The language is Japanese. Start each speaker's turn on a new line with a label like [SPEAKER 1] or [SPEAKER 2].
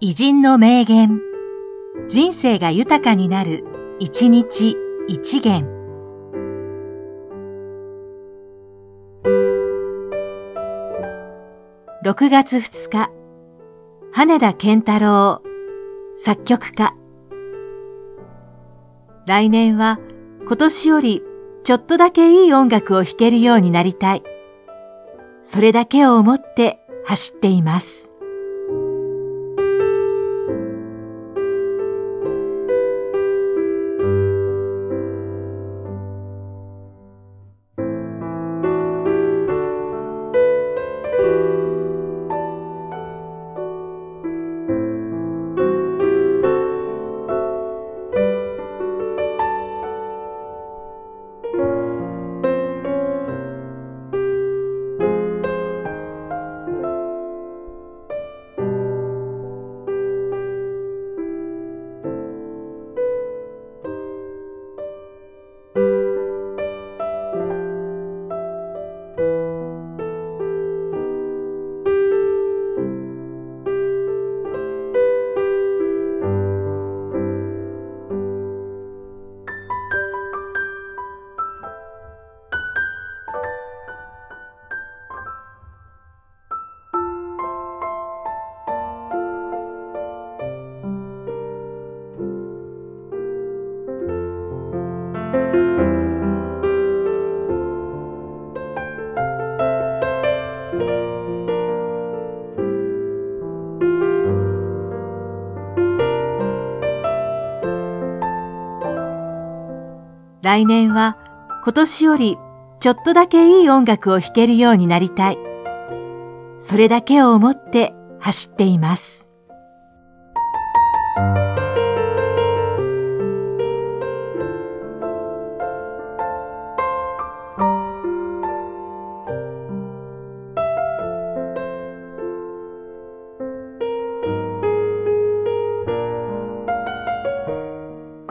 [SPEAKER 1] 偉人の名言。人生が豊かになる、一日一元。6月2日、羽田健太郎、作曲家。来年は今年よりちょっとだけいい音楽を弾けるようになりたい。それだけを思って走っています。来年は今年よりちょっとだけいい音楽を弾けるようになりたい。それだけを思って走っています。